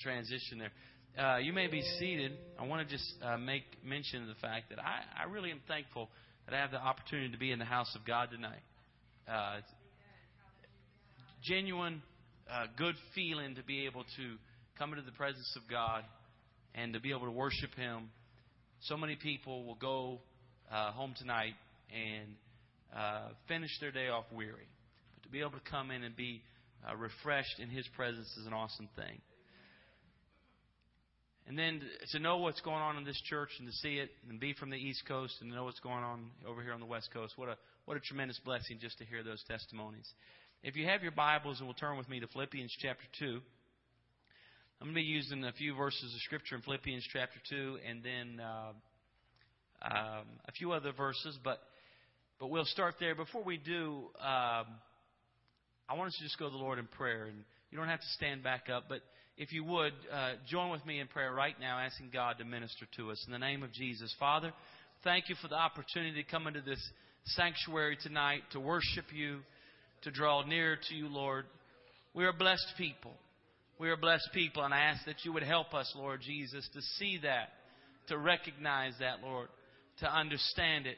transition there. Uh, you may be seated. I want to just uh, make mention of the fact that I, I really am thankful that I have the opportunity to be in the house of God tonight. Uh, genuine, uh, good feeling to be able to come into the presence of God and to be able to worship Him. So many people will go uh, home tonight and uh, finish their day off weary. But to be able to come in and be refreshed in His presence is an awesome thing. And then to know what's going on in this church and to see it and be from the East Coast and know what's going on over here on the West Coast, what a, what a tremendous blessing just to hear those testimonies. If you have your Bibles and will turn with me to Philippians chapter 2. I'm going to be using a few verses of Scripture in Philippians chapter 2 and then uh, um, a few other verses, but, but we'll start there. Before we do, um, I want us to just go to the Lord in prayer. And you don't have to stand back up, but if you would, uh, join with me in prayer right now, asking God to minister to us. In the name of Jesus. Father, thank you for the opportunity to come into this sanctuary tonight to worship you, to draw near to you, Lord. We are blessed people. We are blessed people, and I ask that you would help us, Lord Jesus, to see that, to recognize that, Lord, to understand it,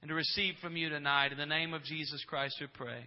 and to receive from you tonight. In the name of Jesus Christ, we pray.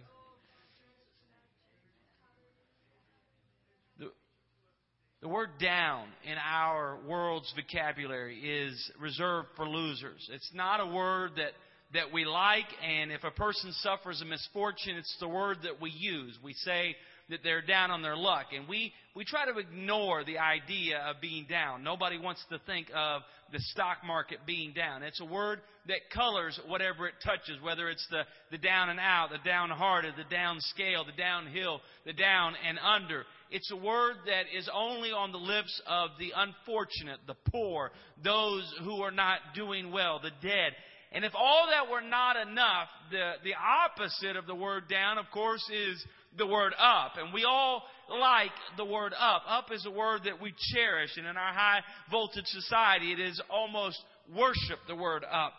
The word down in our world's vocabulary is reserved for losers. It's not a word that, that we like, and if a person suffers a misfortune, it's the word that we use. We say that they're down on their luck, and we, we try to ignore the idea of being down. Nobody wants to think of the stock market being down. It's a word that colors whatever it touches, whether it's the, the down and out, the downhearted, the down scale, the downhill, the down and under. It's a word that is only on the lips of the unfortunate, the poor, those who are not doing well, the dead. And if all that were not enough, the, the opposite of the word down, of course, is the word up. And we all like the word up. Up is a word that we cherish. And in our high voltage society, it is almost worship the word up.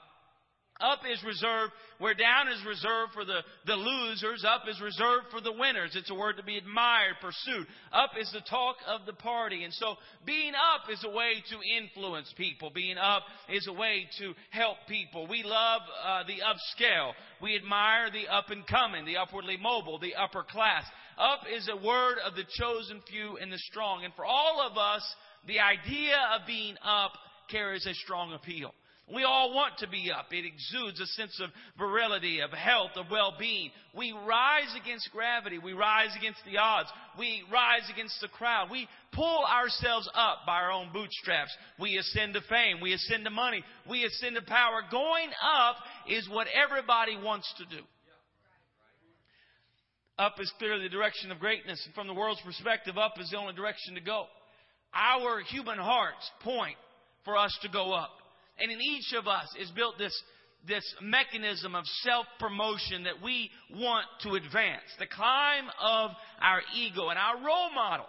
Up is reserved, where down is reserved for the, the losers, up is reserved for the winners. It's a word to be admired, pursued. Up is the talk of the party. And so being up is a way to influence people. Being up is a way to help people. We love uh, the upscale. We admire the up and coming, the upwardly mobile, the upper class. Up is a word of the chosen few and the strong. And for all of us, the idea of being up carries a strong appeal. We all want to be up. It exudes a sense of virility, of health, of well-being. We rise against gravity. We rise against the odds. We rise against the crowd. We pull ourselves up by our own bootstraps. We ascend to fame. We ascend to money. We ascend to power. Going up is what everybody wants to do. Up is clearly the direction of greatness. And from the world's perspective, up is the only direction to go. Our human hearts point for us to go up. And in each of us is built this, this mechanism of self promotion that we want to advance. The climb of our ego and our role models,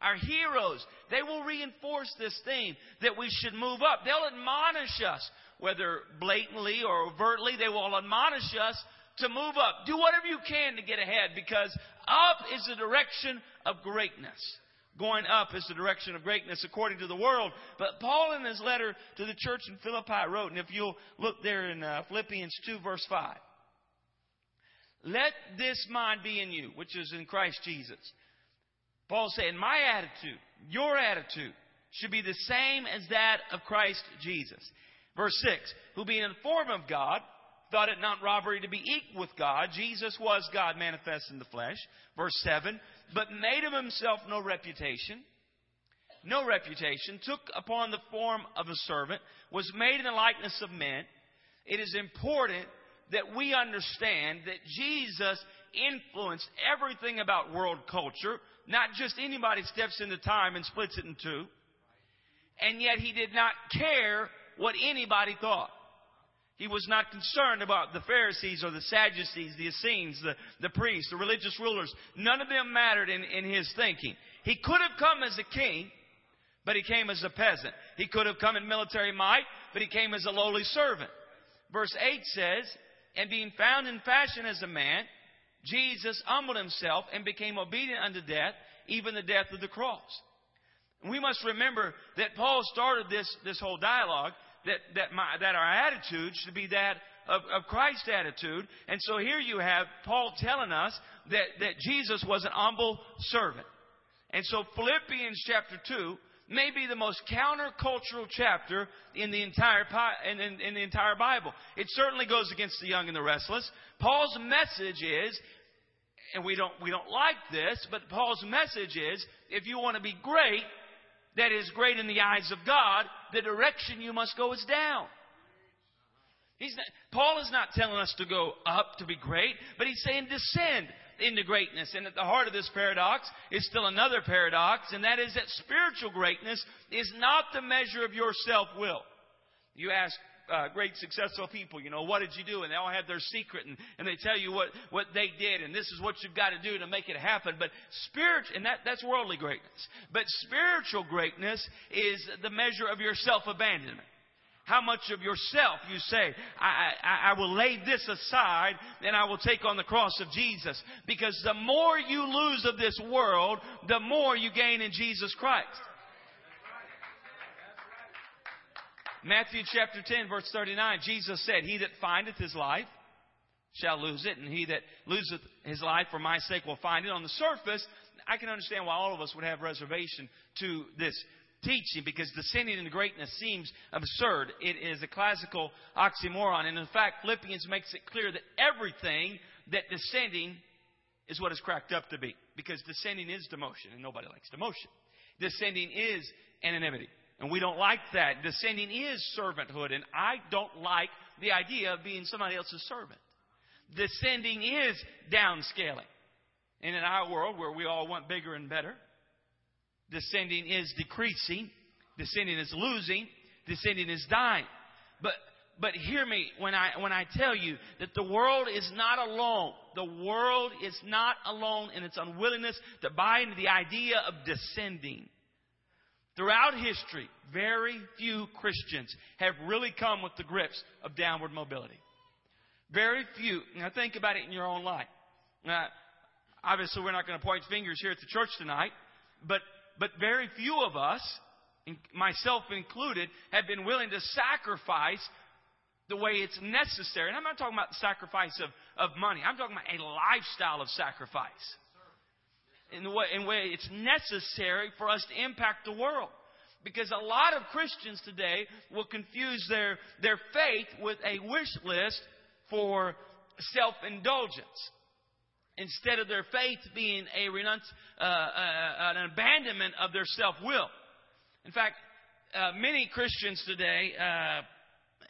our heroes, they will reinforce this theme that we should move up. They'll admonish us, whether blatantly or overtly, they will admonish us to move up. Do whatever you can to get ahead because up is the direction of greatness. Going up is the direction of greatness according to the world. But Paul in his letter to the church in Philippi wrote, and if you'll look there in uh, Philippians 2 verse 5. Let this mind be in you, which is in Christ Jesus. Paul said, my attitude, your attitude, should be the same as that of Christ Jesus. Verse 6, who being in the form of God, thought it not robbery to be equal with God. Jesus was God manifest in the flesh. Verse 7, but made of himself no reputation, no reputation, took upon the form of a servant, was made in the likeness of men. It is important that we understand that Jesus influenced everything about world culture, not just anybody steps into time and splits it in two. And yet he did not care what anybody thought. He was not concerned about the Pharisees or the Sadducees, the Essenes, the, the priests, the religious rulers. None of them mattered in, in his thinking. He could have come as a king, but he came as a peasant. He could have come in military might, but he came as a lowly servant. Verse 8 says, And being found in fashion as a man, Jesus humbled himself and became obedient unto death, even the death of the cross. We must remember that Paul started this, this whole dialogue that, that, my, that our attitude should be that of, of Christ's attitude. And so here you have Paul telling us that, that Jesus was an humble servant. And so Philippians chapter 2 may be the most countercultural chapter in the entire in, in, in, the entire Bible. It certainly goes against the young and the restless. Paul's message is, and we don't we don't like this, but Paul's message is, if you want to be great, that is great in the eyes of God, the direction you must go is down. He's not, Paul is not telling us to go up to be great, but he's saying descend into greatness. And at the heart of this paradox is still another paradox, and that is that spiritual greatness is not the measure of your self will. You ask uh, great successful people, you know, what did you do? And they all have their secret and, and they tell you what, what they did and this is what you've got to do to make it happen. But spiritual, and that, that's worldly greatness. But spiritual greatness is the measure of your self-abandonment how much of yourself you say, I, I, I, will lay this aside and I will take on the cross of Jesus. Because the more you lose of this world, the more you gain in Jesus Christ. Matthew chapter 10 verse 39, Jesus said, He that findeth his life shall lose it, and he that loseth his life for my sake will find it. On the surface, I can understand why all of us would have reservation to this teaching because descending into greatness seems absurd. It is a classical oxymoron. And in fact, Philippians makes it clear that everything that descending is what is cracked up to be. Because descending is demotion, and nobody likes demotion. Descending is anonymity. And we don't like that. Descending is servanthood, and I don't like the idea of being somebody else's servant. Descending is downscaling. And in our world where we all want bigger and better, Descending is decreasing. Descending is losing. Descending is dying. But but hear me when I when I tell you that the world is not alone. The world is not alone in its unwillingness to buy into the idea of descending. Throughout history, very few Christians have really come with the grips of downward mobility. Very few. Now think about it in your own life. Now, obviously, we're not going to point fingers here at the church tonight, but but very few of us, myself included, have been willing to sacrifice the way it's necessary. And I'm not talking about the sacrifice of, of money. I'm talking about a lifestyle of sacrifice. In the way, in way it's necessary for us to impact the world. Because a lot of Christians today will confuse their, their faith with a wish list for self-indulgence instead of their faith being a renunci- uh, uh, an abandonment of their self will. In fact, uh, many Christians today uh,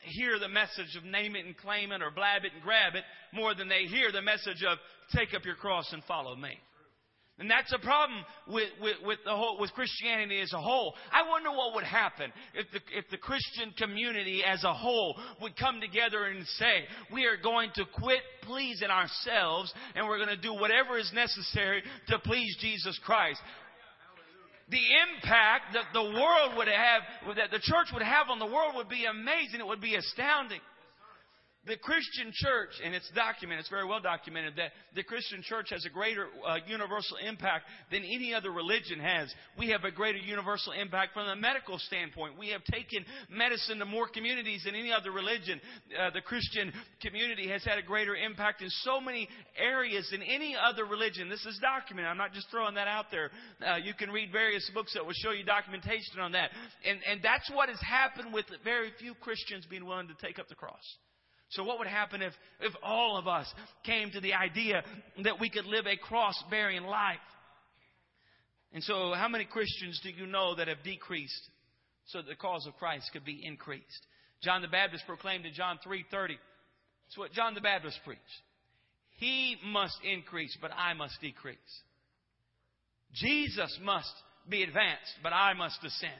hear the message of name it and claim it or blab it and grab it more than they hear the message of take up your cross and follow me. And that's a problem with, with, with, the whole, with Christianity as a whole. I wonder what would happen if the, if the Christian community as a whole would come together and say, we are going to quit pleasing ourselves and we're going to do whatever is necessary to please Jesus Christ. The impact that the world would have, that the church would have on the world would be amazing. It would be astounding the Christian church, and it's documented, it's very well documented, that the Christian church has a greater uh, universal impact than any other religion has. We have a greater universal impact from the medical standpoint. We have taken medicine to more communities than any other religion. Uh, the Christian community has had a greater impact in so many areas than any other religion. This is documented. I'm not just throwing that out there. Uh, you can read various books that will show you documentation on that. And, and that's what has happened with very few Christians being willing to take up the cross. So what would happen if, if all of us came to the idea that we could live a cross bearing life? And so how many Christians do you know that have decreased so that the cause of Christ could be increased? John the Baptist proclaimed in John 3:30. It's what John the Baptist preached. He must increase, but I must decrease. Jesus must be advanced, but I must descend.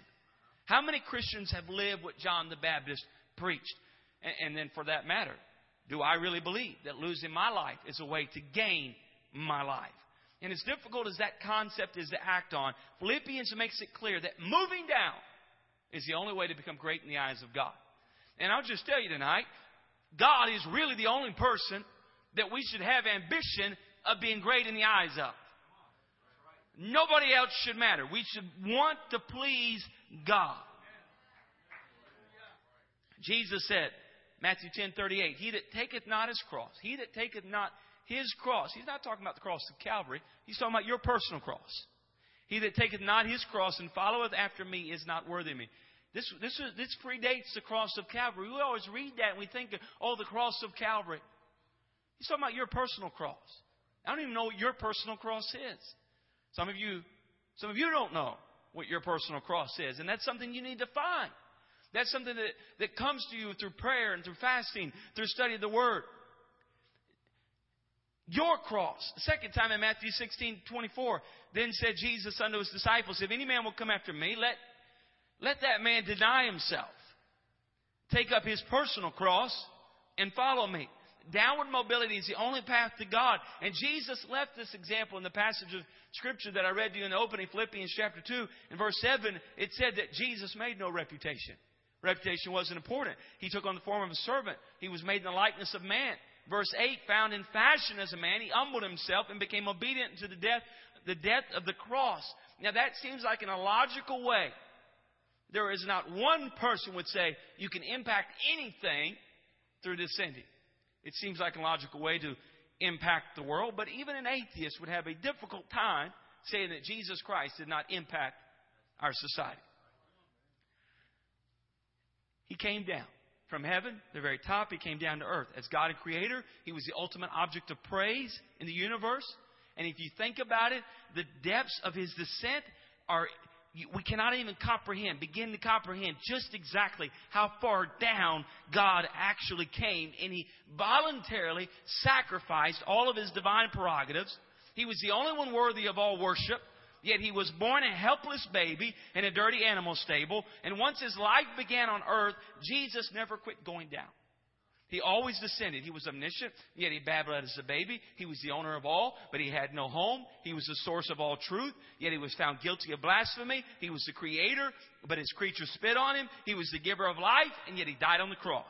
How many Christians have lived what John the Baptist preached? And, and then for that matter, do I really believe that losing my life is a way to gain my life? And as difficult as that concept is to act on, Philippians makes it clear that moving down is the only way to become great in the eyes of God. And I'll just tell you tonight, God is really the only person that we should have ambition of being great in the eyes of. Nobody else should matter. We should want to please God. Jesus said, Matthew 10 38, He that taketh not his cross, he that taketh not his cross, he's not talking about the cross of Calvary, he's talking about your personal cross. He that taketh not his cross and followeth after me is not worthy of me. This, this, this predates the cross of Calvary. We always read that and we think, oh, the cross of Calvary. He's talking about your personal cross. I don't even know what your personal cross is. Some of you, some of you don't know what your personal cross is, and that's something you need to find. That's something that, that comes to you through prayer and through fasting, through study of the Word. Your cross. The second time in Matthew 16, 24, then said Jesus unto his disciples, If any man will come after me, let, let that man deny himself, take up his personal cross, and follow me. Downward mobility is the only path to God. And Jesus left this example in the passage of Scripture that I read to you in the opening, Philippians chapter 2, in verse 7. It said that Jesus made no reputation. Reputation wasn't important. He took on the form of a servant. He was made in the likeness of man. Verse 8, found in fashion as a man, he humbled himself and became obedient to the death, the death of the cross. Now that seems like an illogical way. There is not one person would say you can impact anything through descending. It seems like a logical way to impact the world, but even an atheist would have a difficult time saying that Jesus Christ did not impact our society. He came down from heaven, the very top, he came down to earth. As God and creator, he was the ultimate object of praise in the universe. And if you think about it, the depths of his descent are we cannot even comprehend, begin to comprehend just exactly how far down God actually came. And He voluntarily sacrificed all of His divine prerogatives. He was the only one worthy of all worship. Yet he was born a helpless baby in a dirty animal stable. And once his life began on earth, Jesus never quit going down. He always descended. He was omniscient, yet he babbled as a baby. He was the owner of all, but he had no home. He was the source of all truth, yet he was found guilty of blasphemy. He was the creator, but his creatures spit on him. He was the giver of life, and yet he died on the cross.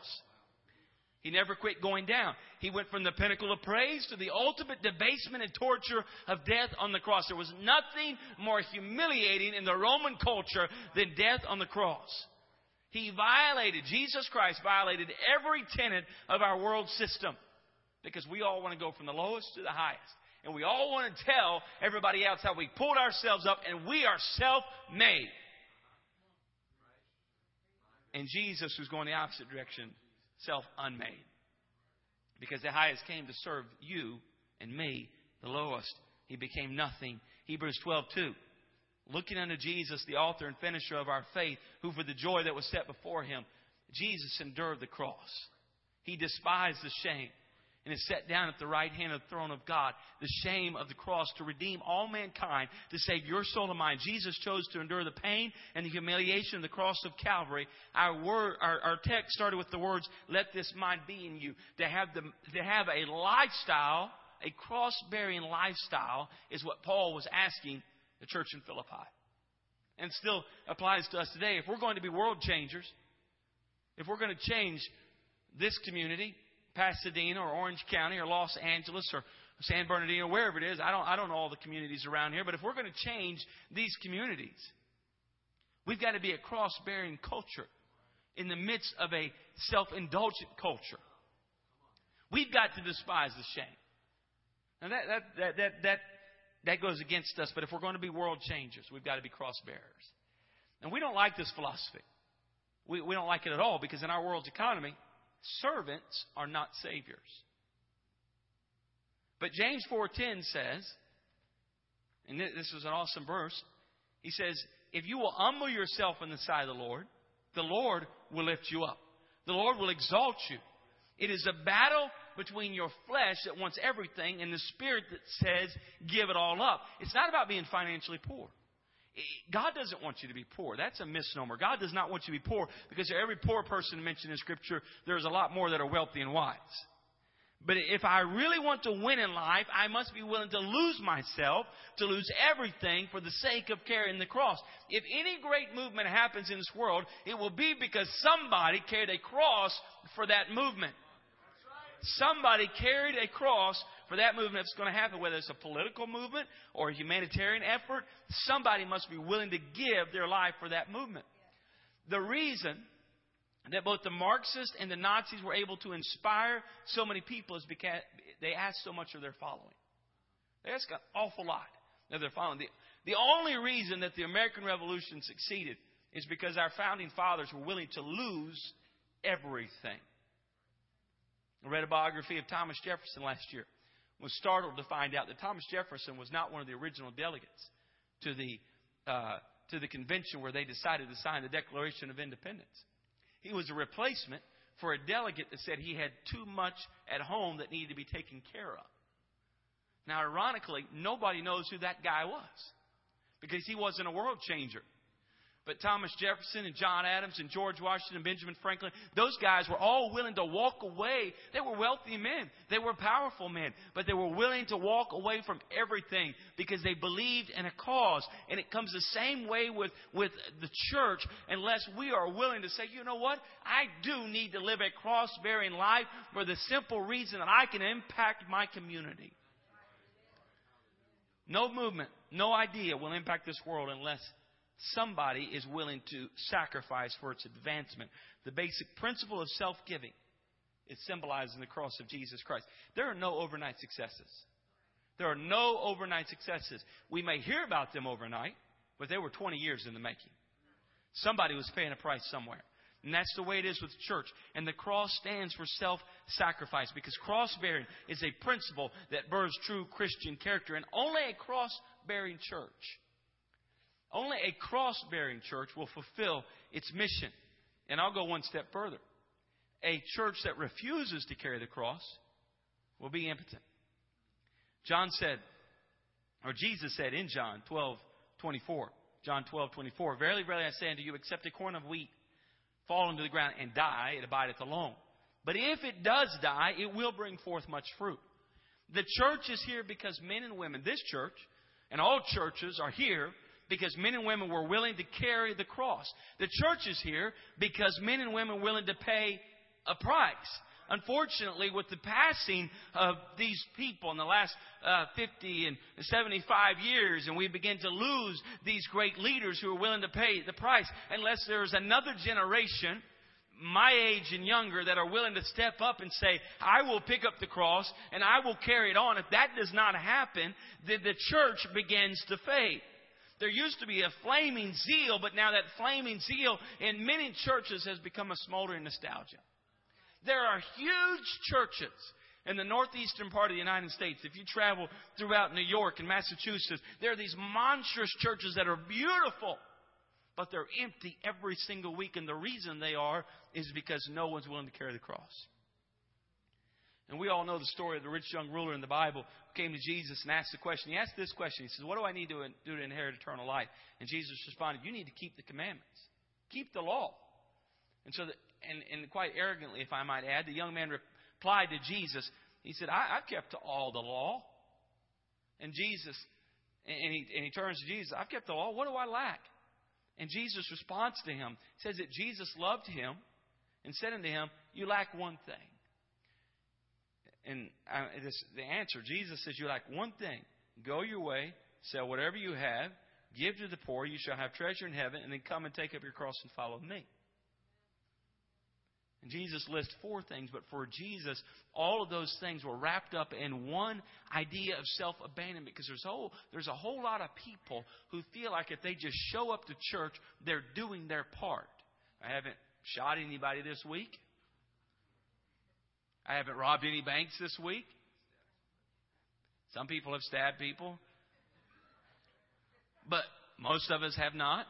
He never quit going down. He went from the pinnacle of praise to the ultimate debasement and torture of death on the cross. There was nothing more humiliating in the Roman culture than death on the cross. He violated, Jesus Christ violated every tenet of our world system because we all want to go from the lowest to the highest. And we all want to tell everybody else how we pulled ourselves up and we are self made. And Jesus was going the opposite direction self unmade. Because the highest came to serve you and me, the lowest. He became nothing. Hebrews 12, 2. Looking unto Jesus, the author and finisher of our faith, who for the joy that was set before him, Jesus endured the cross. He despised the shame and is set down at the right hand of the throne of God, the shame of the cross to redeem all mankind, to save your soul and mine. Jesus chose to endure the pain and the humiliation of the cross of Calvary. Our word, our, our text started with the words, "Let this mind be in you." To have the, to have a lifestyle, a cross-bearing lifestyle, is what Paul was asking the church in Philippi, and still applies to us today. If we're going to be world changers, if we're going to change this community, Pasadena or Orange County or Los Angeles or San Bernardino, wherever it is. I don't, I don't know all the communities around here, but if we're going to change these communities, we've got to be a cross bearing culture in the midst of a self indulgent culture. We've got to despise the shame. Now that, that, that, that, that, goes against us, but if we're going to be world changers, we've got to be cross bearers. And we don't like this philosophy. We, we don't like it at all because in our world's economy, servants are not saviors. But James 4:10 says, and this is an awesome verse. He says, "If you will humble yourself in the sight of the Lord, the Lord will lift you up. The Lord will exalt you. It is a battle between your flesh that wants everything and the spirit that says, give it all up. It's not about being financially poor. God doesn't want you to be poor. That's a misnomer. God does not want you to be poor because every poor person mentioned in Scripture, there's a lot more that are wealthy and wise. But if I really want to win in life, I must be willing to lose myself, to lose everything for the sake of carrying the cross. If any great movement happens in this world, it will be because somebody carried a cross for that movement. Somebody carried a cross for that movement that's going to happen, whether it's a political movement or a humanitarian effort, somebody must be willing to give their life for that movement. The reason that both the Marxists and the Nazis were able to inspire so many people is because they asked so much of their following. They asked an awful lot of their following. The, the only reason that the American Revolution succeeded is because our founding fathers were willing to lose everything. I read a biography of Thomas Jefferson last year. Was startled to find out that Thomas Jefferson was not one of the original delegates to the uh, to the convention where they decided to sign the Declaration of Independence. He was a replacement for a delegate that said he had too much at home that needed to be taken care of. Now, ironically, nobody knows who that guy was because he wasn't a world changer. But Thomas Jefferson and John Adams and George Washington and Benjamin Franklin, those guys were all willing to walk away. They were wealthy men. They were powerful men. But they were willing to walk away from everything because they believed in a cause. And it comes the same way with, with the church unless we are willing to say, you know what? I do need to live a cross bearing life for the simple reason that I can impact my community. No movement, no idea will impact this world unless somebody is willing to sacrifice for its advancement. The basic principle of self giving is symbolized in the cross of Jesus Christ. There are no overnight successes. There are no overnight successes. We may hear about them overnight, but they were 20 years in the making. Somebody was paying a price somewhere. And that's the way it is with the church. And the cross stands for self sacrifice because cross bearing is a principle that births true Christian character. And only a cross bearing church only a cross bearing church will fulfill its mission. And I'll go one step further. A church that refuses to carry the cross will be impotent. John said, or Jesus said in John 12, 24, John 12, 24, Verily, verily, I say unto you, except a corn of wheat fall into the ground and die, it abideth alone. But if it does die, it will bring forth much fruit. The church is here because men and women, this church, and all churches are here because men and women were willing to carry the cross. The church is here because men and women were willing to pay a price. Unfortunately, with the passing of these people in the last uh, 50 and 75 years, and we begin to lose these great leaders who are willing to pay the price, unless there's another generation my age and younger that are willing to step up and say, I will pick up the cross and I will carry it on. If that does not happen, then the church begins to fade. There used to be a flaming zeal, but now that flaming zeal in many churches has become a smoldering nostalgia. There are huge churches in the northeastern part of the United States. If you travel throughout New York and Massachusetts, there are these monstrous churches that are beautiful, but they're empty every single week. And the reason they are is because no one's willing to carry the cross. And we all know the story of the rich young ruler in the Bible who came to Jesus and asked the question. He asked this question. He says, What do I need to do to inherit eternal life? And Jesus responded, You need to keep the commandments, keep the law. And so, the, and, and quite arrogantly, if I might add, the young man replied to Jesus, He said, I, I've kept all the law. And Jesus, and he, and he turns to Jesus, I've kept the law. What do I lack? And Jesus responds to him, says that Jesus loved him and said unto him, You lack one thing. And I, this, the answer, Jesus says, you like one thing. Go your way, sell whatever you have, give to the poor, you shall have treasure in heaven, and then come and take up your cross and follow me. And Jesus lists four things, but for Jesus, all of those things were wrapped up in one idea of self abandonment because there's a, whole, there's a whole lot of people who feel like if they just show up to church, they're doing their part. I haven't shot anybody this week. I haven't robbed any banks this week. Some people have stabbed people. But most of us have not.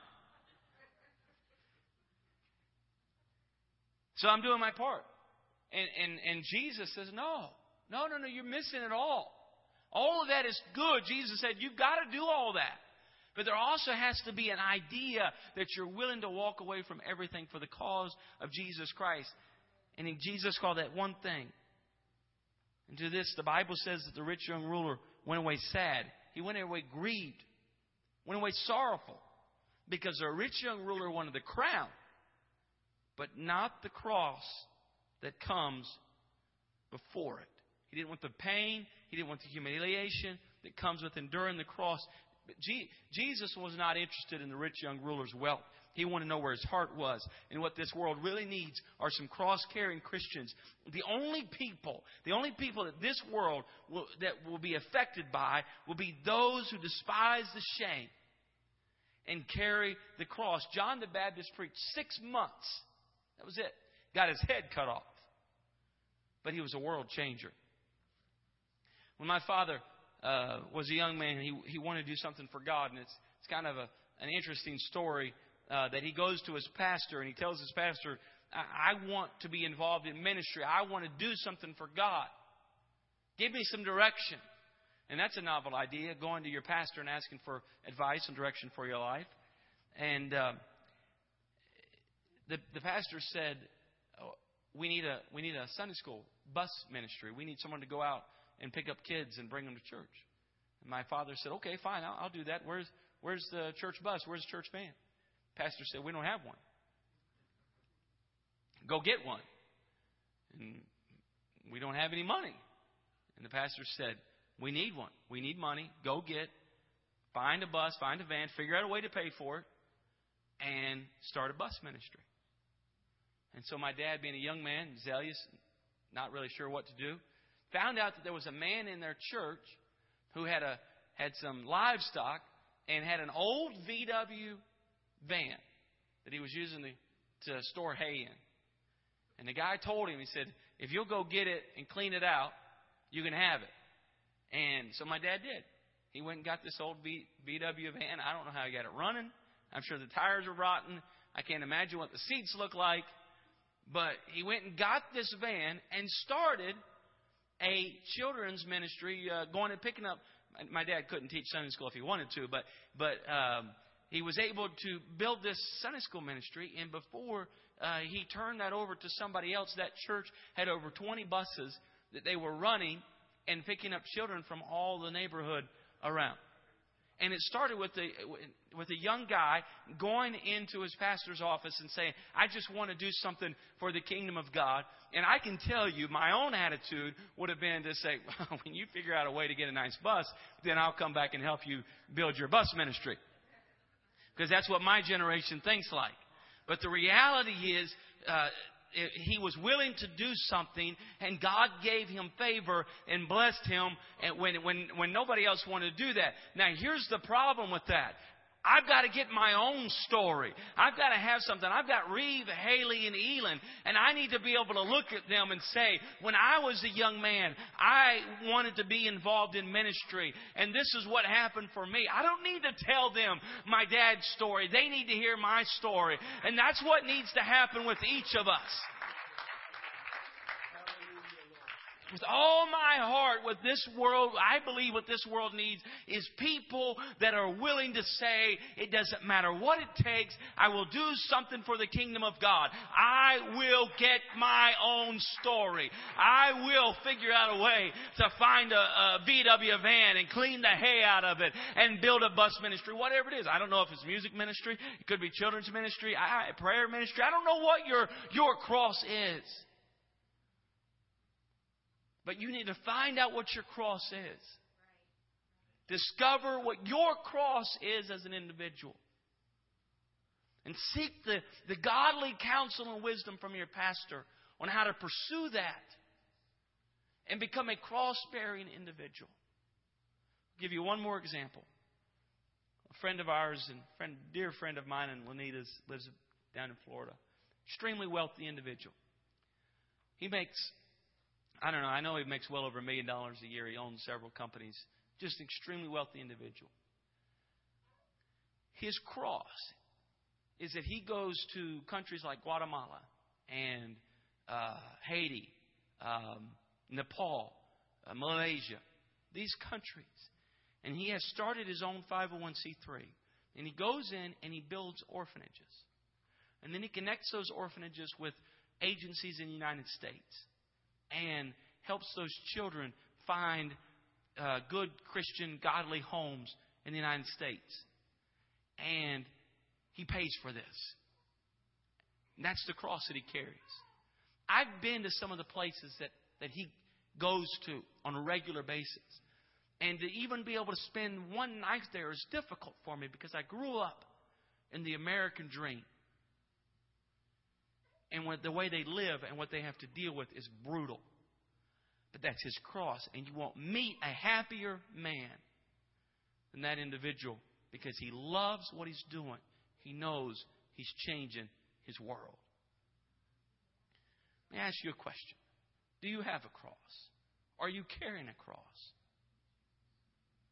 So I'm doing my part. And, and, and Jesus says, no, no, no, no, you're missing it all. All of that is good. Jesus said, you've got to do all that. But there also has to be an idea that you're willing to walk away from everything for the cause of Jesus Christ. And Jesus called that one thing. And to this, the Bible says that the rich young ruler went away sad. He went away grieved, went away sorrowful, because the rich young ruler wanted the crown, but not the cross that comes before it. He didn't want the pain. He didn't want the humiliation that comes with enduring the cross. But Jesus was not interested in the rich young ruler's wealth. He wanted to know where his heart was. And what this world really needs are some cross carrying Christians. The only people, the only people that this world will, that will be affected by will be those who despise the shame and carry the cross. John the Baptist preached six months. That was it. Got his head cut off. But he was a world changer. When my father uh, was a young man, he, he wanted to do something for God. And it's, it's kind of a, an interesting story uh, that he goes to his pastor and he tells his pastor, I, I want to be involved in ministry. I want to do something for God. Give me some direction. And that's a novel idea, going to your pastor and asking for advice and direction for your life. And uh, the, the pastor said, oh, we, need a, we need a Sunday school bus ministry. We need someone to go out and pick up kids and bring them to church. And my father said, okay, fine, I'll, I'll do that. Where's, where's the church bus? Where's the church van? Pastor said, we don't have one. Go get one. And we don't have any money. And the pastor said, we need one. We need money. Go get, find a bus, find a van, figure out a way to pay for it, and start a bus ministry. And so my dad, being a young man, zealous, not really sure what to do, found out that there was a man in their church who had a had some livestock and had an old VW van that he was using to, to store hay in. And the guy told him, he said, if you'll go get it and clean it out, you can have it. And so my dad did. He went and got this old VW van. I don't know how he got it running. I'm sure the tires are rotten. I can't imagine what the seats look like. But he went and got this van and started a children's ministry, uh, going and picking up. My dad couldn't teach Sunday school if he wanted to, but but um, he was able to build this Sunday school ministry. And before uh, he turned that over to somebody else, that church had over 20 buses that they were running and picking up children from all the neighborhood around. And it started with a, with a young guy going into his pastor's office and saying, I just want to do something for the kingdom of God. And I can tell you, my own attitude would have been to say, well, when you figure out a way to get a nice bus, then I'll come back and help you build your bus ministry. Because that's what my generation thinks like. But the reality is, uh, he was willing to do something, and God gave him favor and blessed him when, when, when nobody else wanted to do that. Now, here's the problem with that. I've got to get my own story. I've got to have something. I've got Reeve, Haley, and Elon, and I need to be able to look at them and say, when I was a young man, I wanted to be involved in ministry, and this is what happened for me. I don't need to tell them my dad's story. They need to hear my story. And that's what needs to happen with each of us. with all my heart what this world, I believe what this world needs is people that are willing to say, it doesn't matter what it takes, I will do something for the kingdom of God. I will get my own story. I will figure out a way to find a, a VW van and clean the hay out of it and build a bus ministry, whatever it is. I don't know if it's music ministry, it could be children's ministry, I, prayer ministry. I don't know what your, your cross is. But you need to find out what your cross is. Discover what your cross is as an individual. And seek the, the godly counsel and wisdom from your pastor on how to pursue that and become a cross bearing individual. I'll give you one more example. A friend of ours and friend, dear friend of mine in Lanitas lives down in Florida. Extremely wealthy individual. He makes I don't know. I know he makes well over a million dollars a year. He owns several companies. Just an extremely wealthy individual. His cross is that he goes to countries like Guatemala and uh, Haiti, um, Nepal, uh, Malaysia, these countries. And he has started his own 501c3. And he goes in and he builds orphanages. And then he connects those orphanages with agencies in the United States and helps those children find uh, good Christian, godly homes in the United States. And he pays for this. And that's the cross that he carries. I've been to some of the places that, that he goes to on a regular basis. And to even be able to spend one night there is difficult for me because I grew up in the American dream. And what, the way they live and what they have to deal with is brutal. But that's his cross. And you won't meet a happier man than that individual because he loves what he's doing. He knows he's changing his world. Let me ask you a question Do you have a cross? Are you carrying a cross?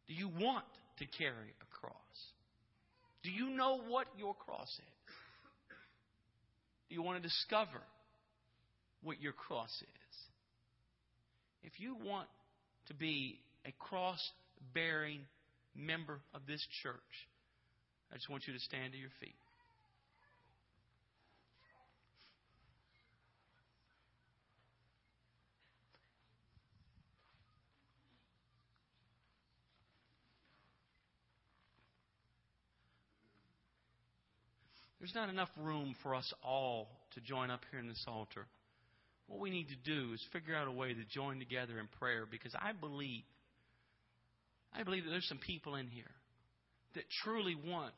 Do you want to carry a cross? Do you know what your cross is? You want to discover what your cross is? If you want to be a cross bearing member of this church, I just want you to stand to your feet. There's not enough room for us all to join up here in this altar. What we need to do is figure out a way to join together in prayer because I believe, I believe that there's some people in here that truly want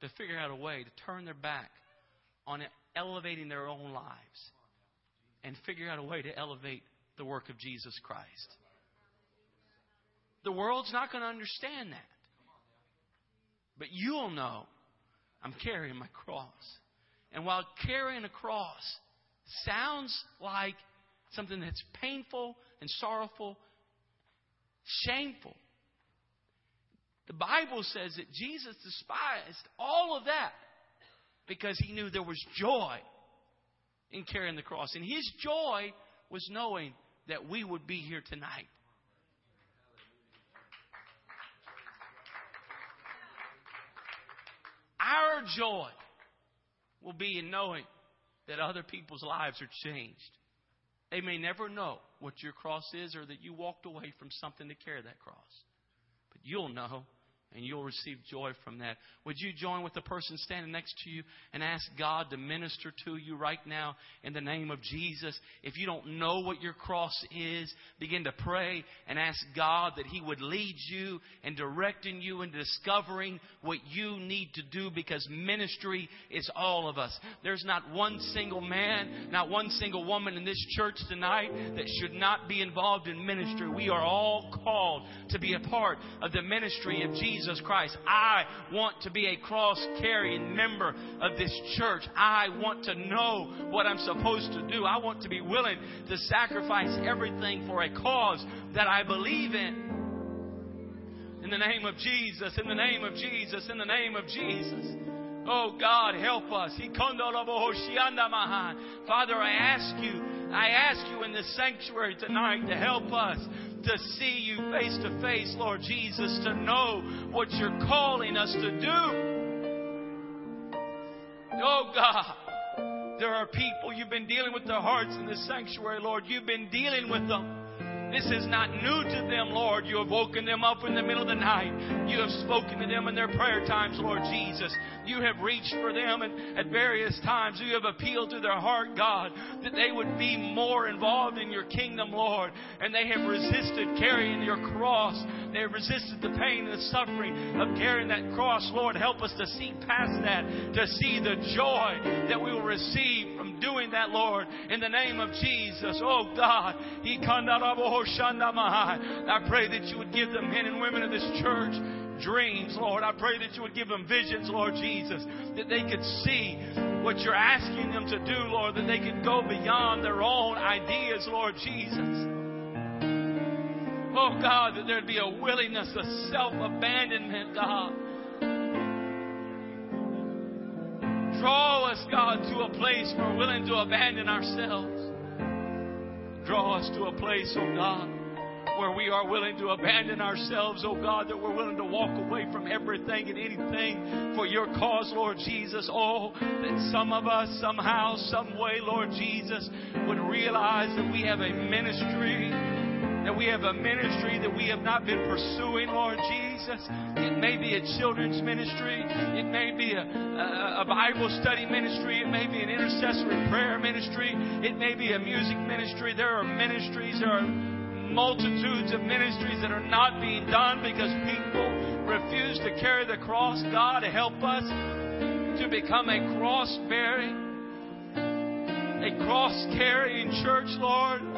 to figure out a way to turn their back on elevating their own lives and figure out a way to elevate the work of Jesus Christ. The world's not going to understand that. But you'll know I'm carrying my cross. And while carrying a cross sounds like something that's painful and sorrowful, shameful, the Bible says that Jesus despised all of that because he knew there was joy in carrying the cross. And his joy was knowing that we would be here tonight. Our joy will be in knowing that other people's lives are changed. They may never know what your cross is or that you walked away from something to carry that cross. But you'll know and you'll receive joy from that. Would you join with the person standing next to you and ask God to minister to you right now in the name of Jesus? If you don't know what your cross is, begin to pray and ask God that He would lead you and directing you in discovering what you need to do because ministry is all of us. There's not one single man, not one single woman in this church tonight that should not be involved in ministry. We are all called to be a part of the ministry of Jesus Jesus Christ. I want to be a cross carrying member of this church. I want to know what I'm supposed to do. I want to be willing to sacrifice everything for a cause that I believe in. In the name of Jesus, in the name of Jesus, in the name of Jesus. Oh God, help us. Father, I ask you, I ask you in this sanctuary tonight to help us to see you face to face, Lord Jesus, to know what you're calling us to do. Oh God, there are people you've been dealing with their hearts in this sanctuary, Lord. You've been dealing with them. This is not new to them, Lord. You have woken them up in the middle of the night. You have spoken to them in their prayer times, Lord Jesus. You have reached for them and at various times. You have appealed to their heart, God, that they would be more involved in your kingdom, Lord. And they have resisted carrying your cross. They have resisted the pain and the suffering of carrying that cross. Lord, help us to see past that, to see the joy that we will receive from doing that, Lord, in the name of Jesus. Oh God, I pray that you would give the men and women of this church dreams, Lord. I pray that you would give them visions, Lord Jesus, that they could see what you're asking them to do, Lord, that they could go beyond their own ideas, Lord Jesus. Oh God, that there'd be a willingness, a self abandonment, God. Draw us, God, to a place where we're willing to abandon ourselves. Draw us to a place, oh God, where we are willing to abandon ourselves, oh God, that we're willing to walk away from everything and anything for your cause, Lord Jesus. Oh, that some of us somehow, some way, Lord Jesus, would realize that we have a ministry that we have a ministry that we have not been pursuing, Lord Jesus. It may be a children's ministry. It may be a, a, a, Bible study ministry. It may be an intercessory prayer ministry. It may be a music ministry. There are ministries. There are multitudes of ministries that are not being done because people refuse to carry the cross. God, help us to become a cross bearing, a cross carrying church, Lord.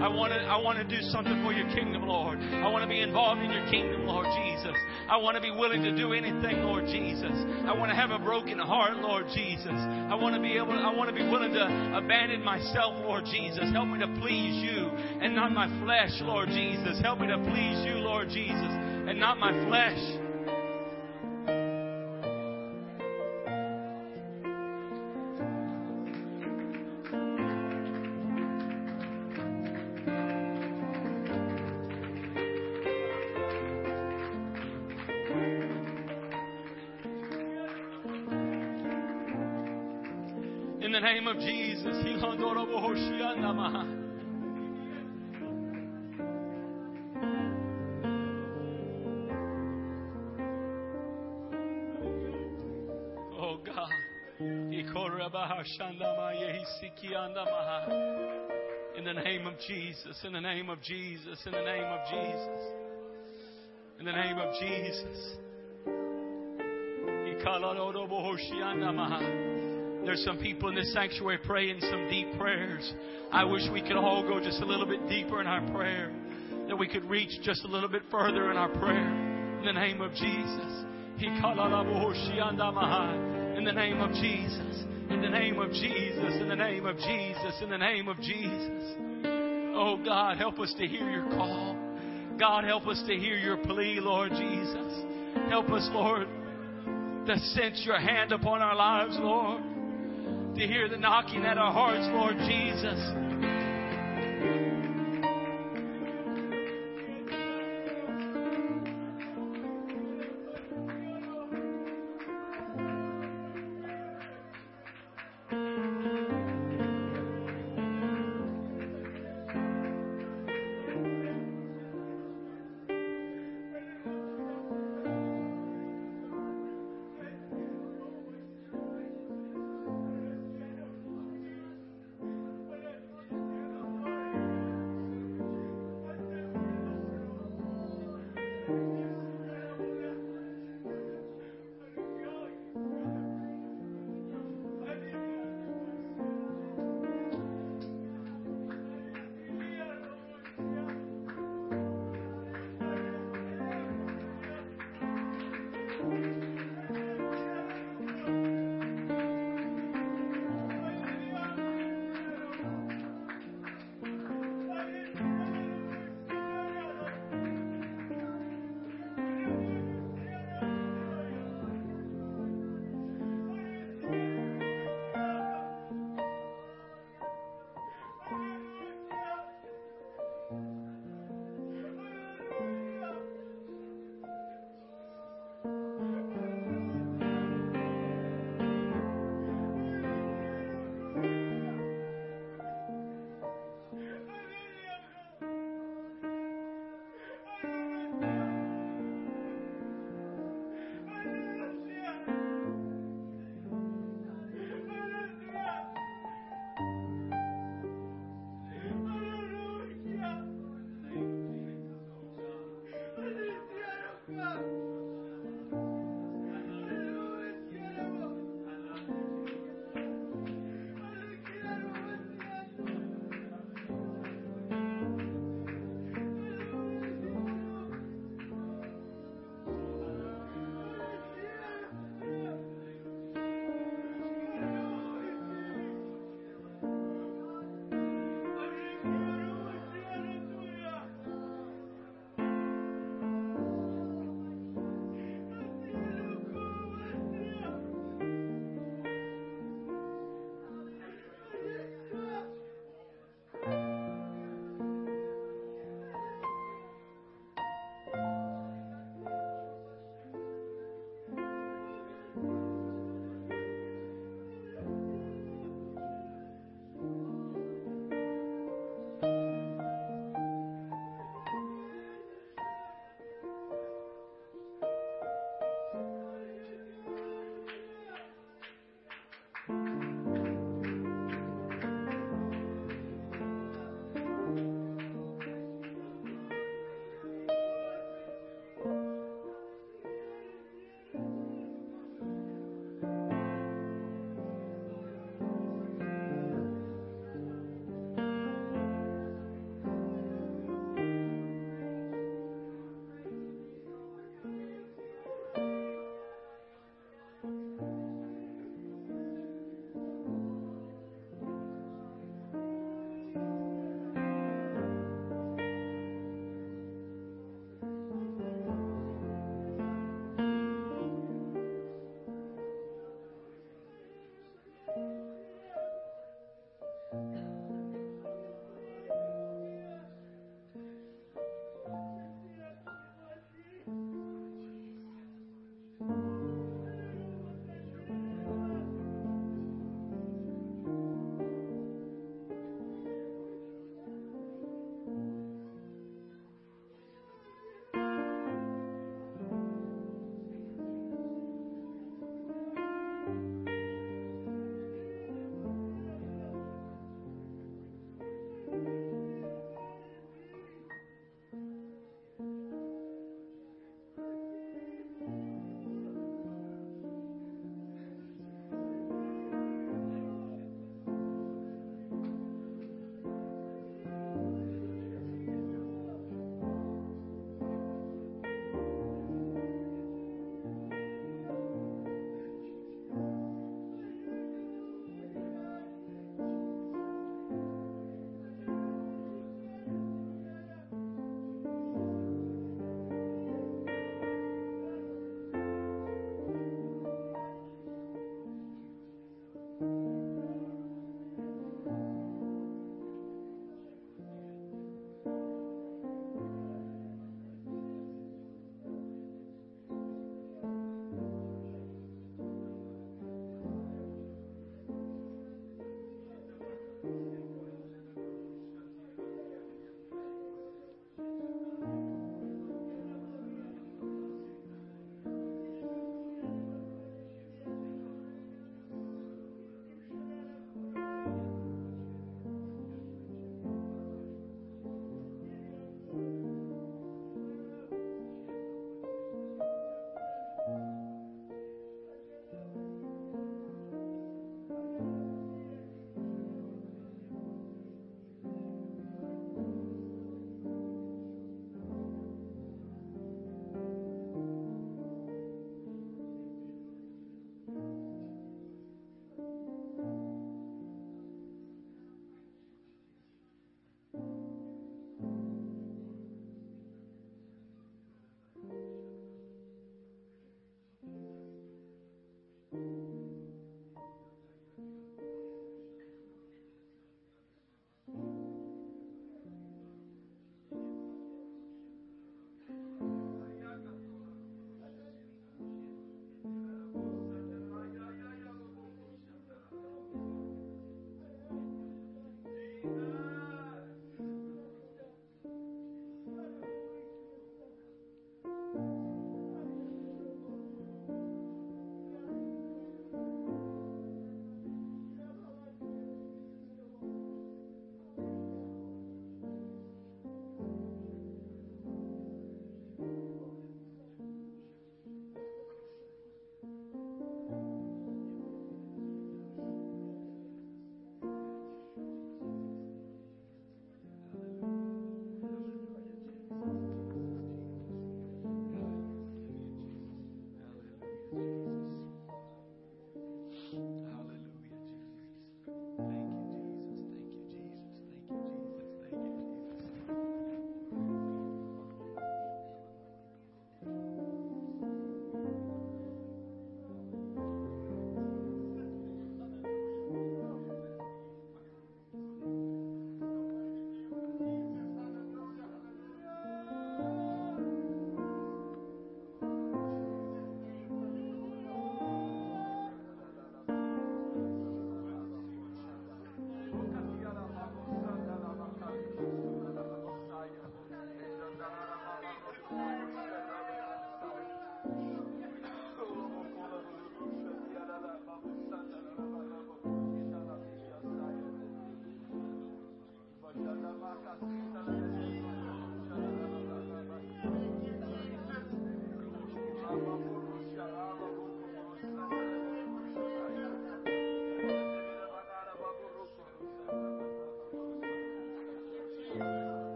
I want to I want to do something for your kingdom, Lord. I want to be involved in your kingdom, Lord Jesus. I want to be willing to do anything, Lord Jesus. I want to have a broken heart, Lord Jesus. I want to be able I want to be willing to abandon myself, Lord Jesus. Help me to please you and not my flesh, Lord Jesus. Help me to please you, Lord Jesus, and not my flesh. In the name of Jesus, in the name of Jesus, in the name of Jesus, in the name of Jesus. There's some people in this sanctuary praying some deep prayers. I wish we could all go just a little bit deeper in our prayer, that we could reach just a little bit further in our prayer. In the name of Jesus. In the name of Jesus. In the name of Jesus. In the name of Jesus. In the name of Jesus. Oh God, help us to hear your call. God, help us to hear your plea, Lord Jesus. Help us, Lord, to sense your hand upon our lives, Lord to hear the knocking at our hearts, Lord Jesus.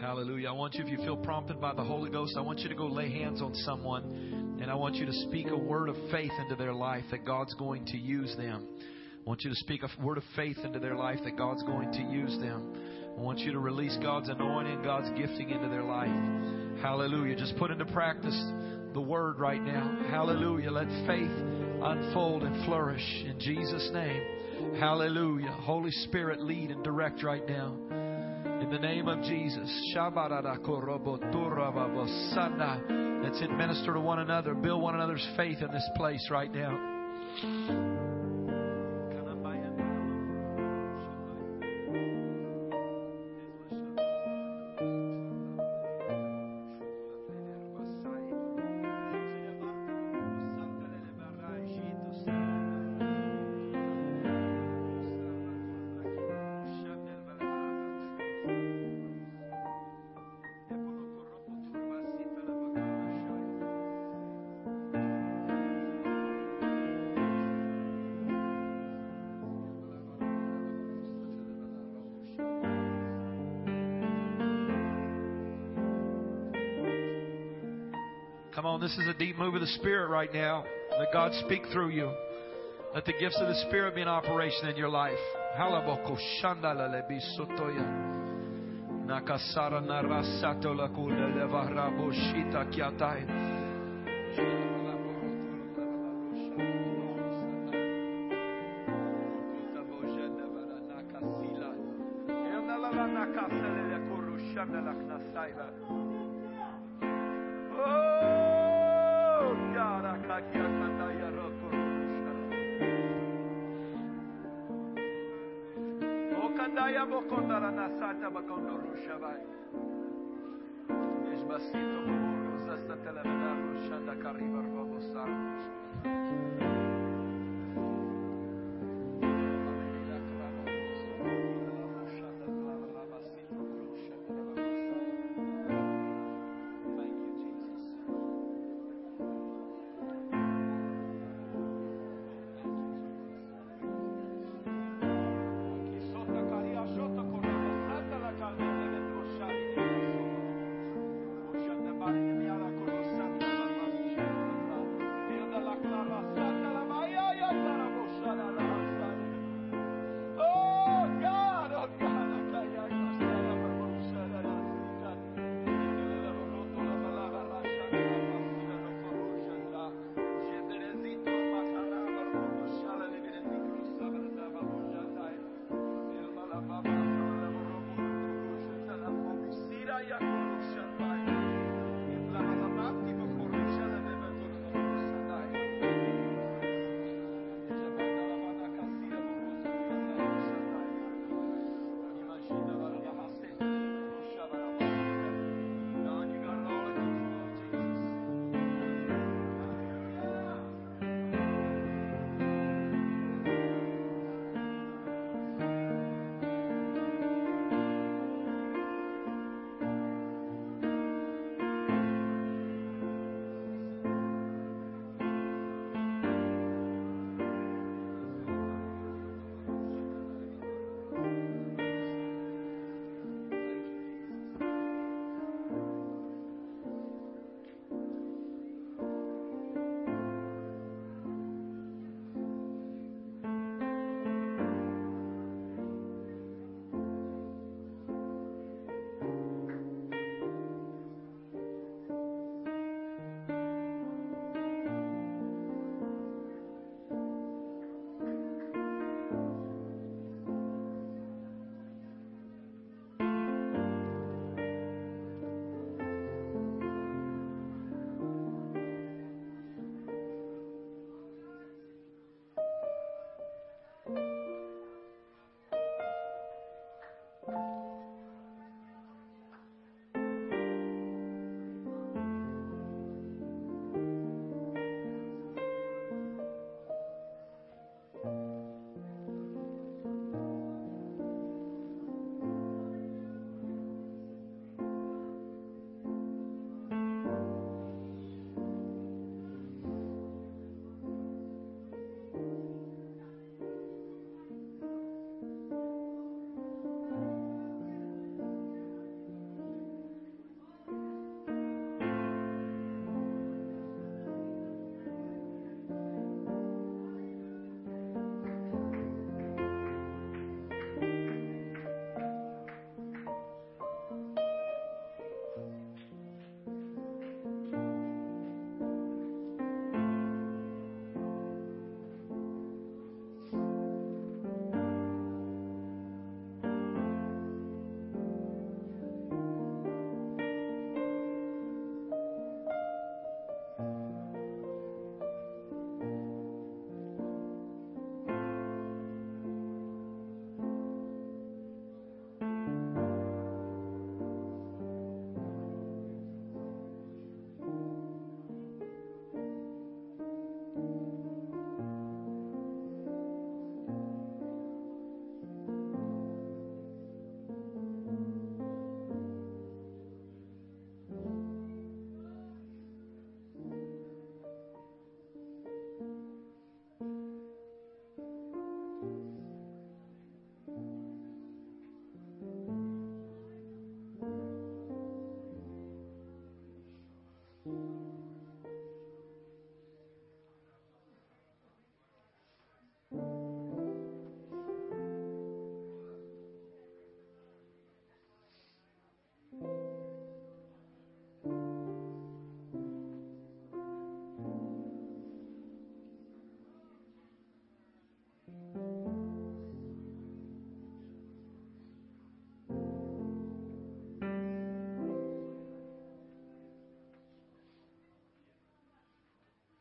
Hallelujah. I want you, if you feel prompted by the Holy Ghost, I want you to go lay hands on someone and I want you to speak a word of faith into their life that God's going to use them. I want you to speak a word of faith into their life that God's going to use them. I want you to release God's anointing, God's gifting into their life. Hallelujah. Just put into practice the word right now. Hallelujah. Let faith unfold and flourish in Jesus' name. Hallelujah. Holy Spirit, lead and direct right now. In the name of Jesus. Let's Minister to one another. Build one another's faith in this place right now. On, this is a deep move of the Spirit right now. Let God speak through you. Let the gifts of the Spirit be in operation in your life. Nakasara narasato boshita kiatai.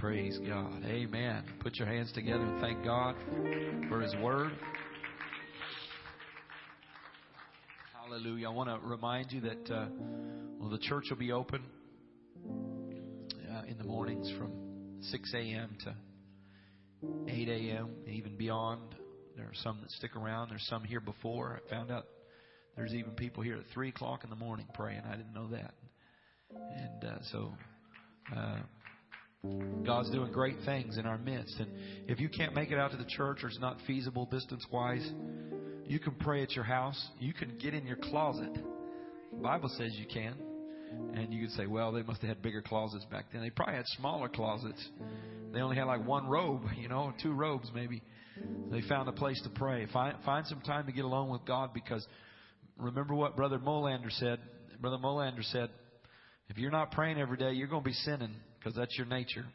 Praise God. Amen. Put your hands together and thank God for His Word. Hallelujah. I want to remind you that uh, well, the church will be open uh, in the mornings from 6 a.m. to 8 a.m. and even beyond. There are some that stick around. There's some here before. I found out there's even people here at 3 o'clock in the morning praying. I didn't know that. And uh, so uh, God's doing great things in our midst. And if you can't make it out to the church or it's not feasible distance wise, you can pray at your house. You can get in your closet. The Bible says you can. And you could say, well, they must have had bigger closets back then. They probably had smaller closets. They only had like one robe, you know, two robes maybe. They found a place to pray. Find, find some time to get alone with God because remember what Brother Molander said. Brother Molander said, if you're not praying every day, you're going to be sinning because that's your nature.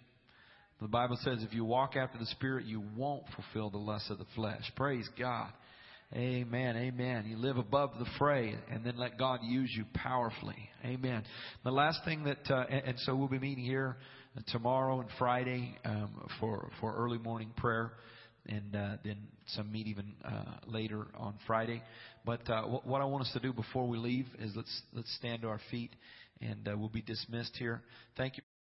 The Bible says if you walk after the Spirit, you won't fulfill the lusts of the flesh. Praise God. Amen. Amen. You live above the fray and then let God use you powerfully. Amen. The last thing that, uh, and, and so we'll be meeting here tomorrow and Friday um, for for early morning prayer, and uh, then some meet even uh, later on Friday. But uh, what, what I want us to do before we leave is let's let's stand to our feet, and uh, we'll be dismissed here. Thank you.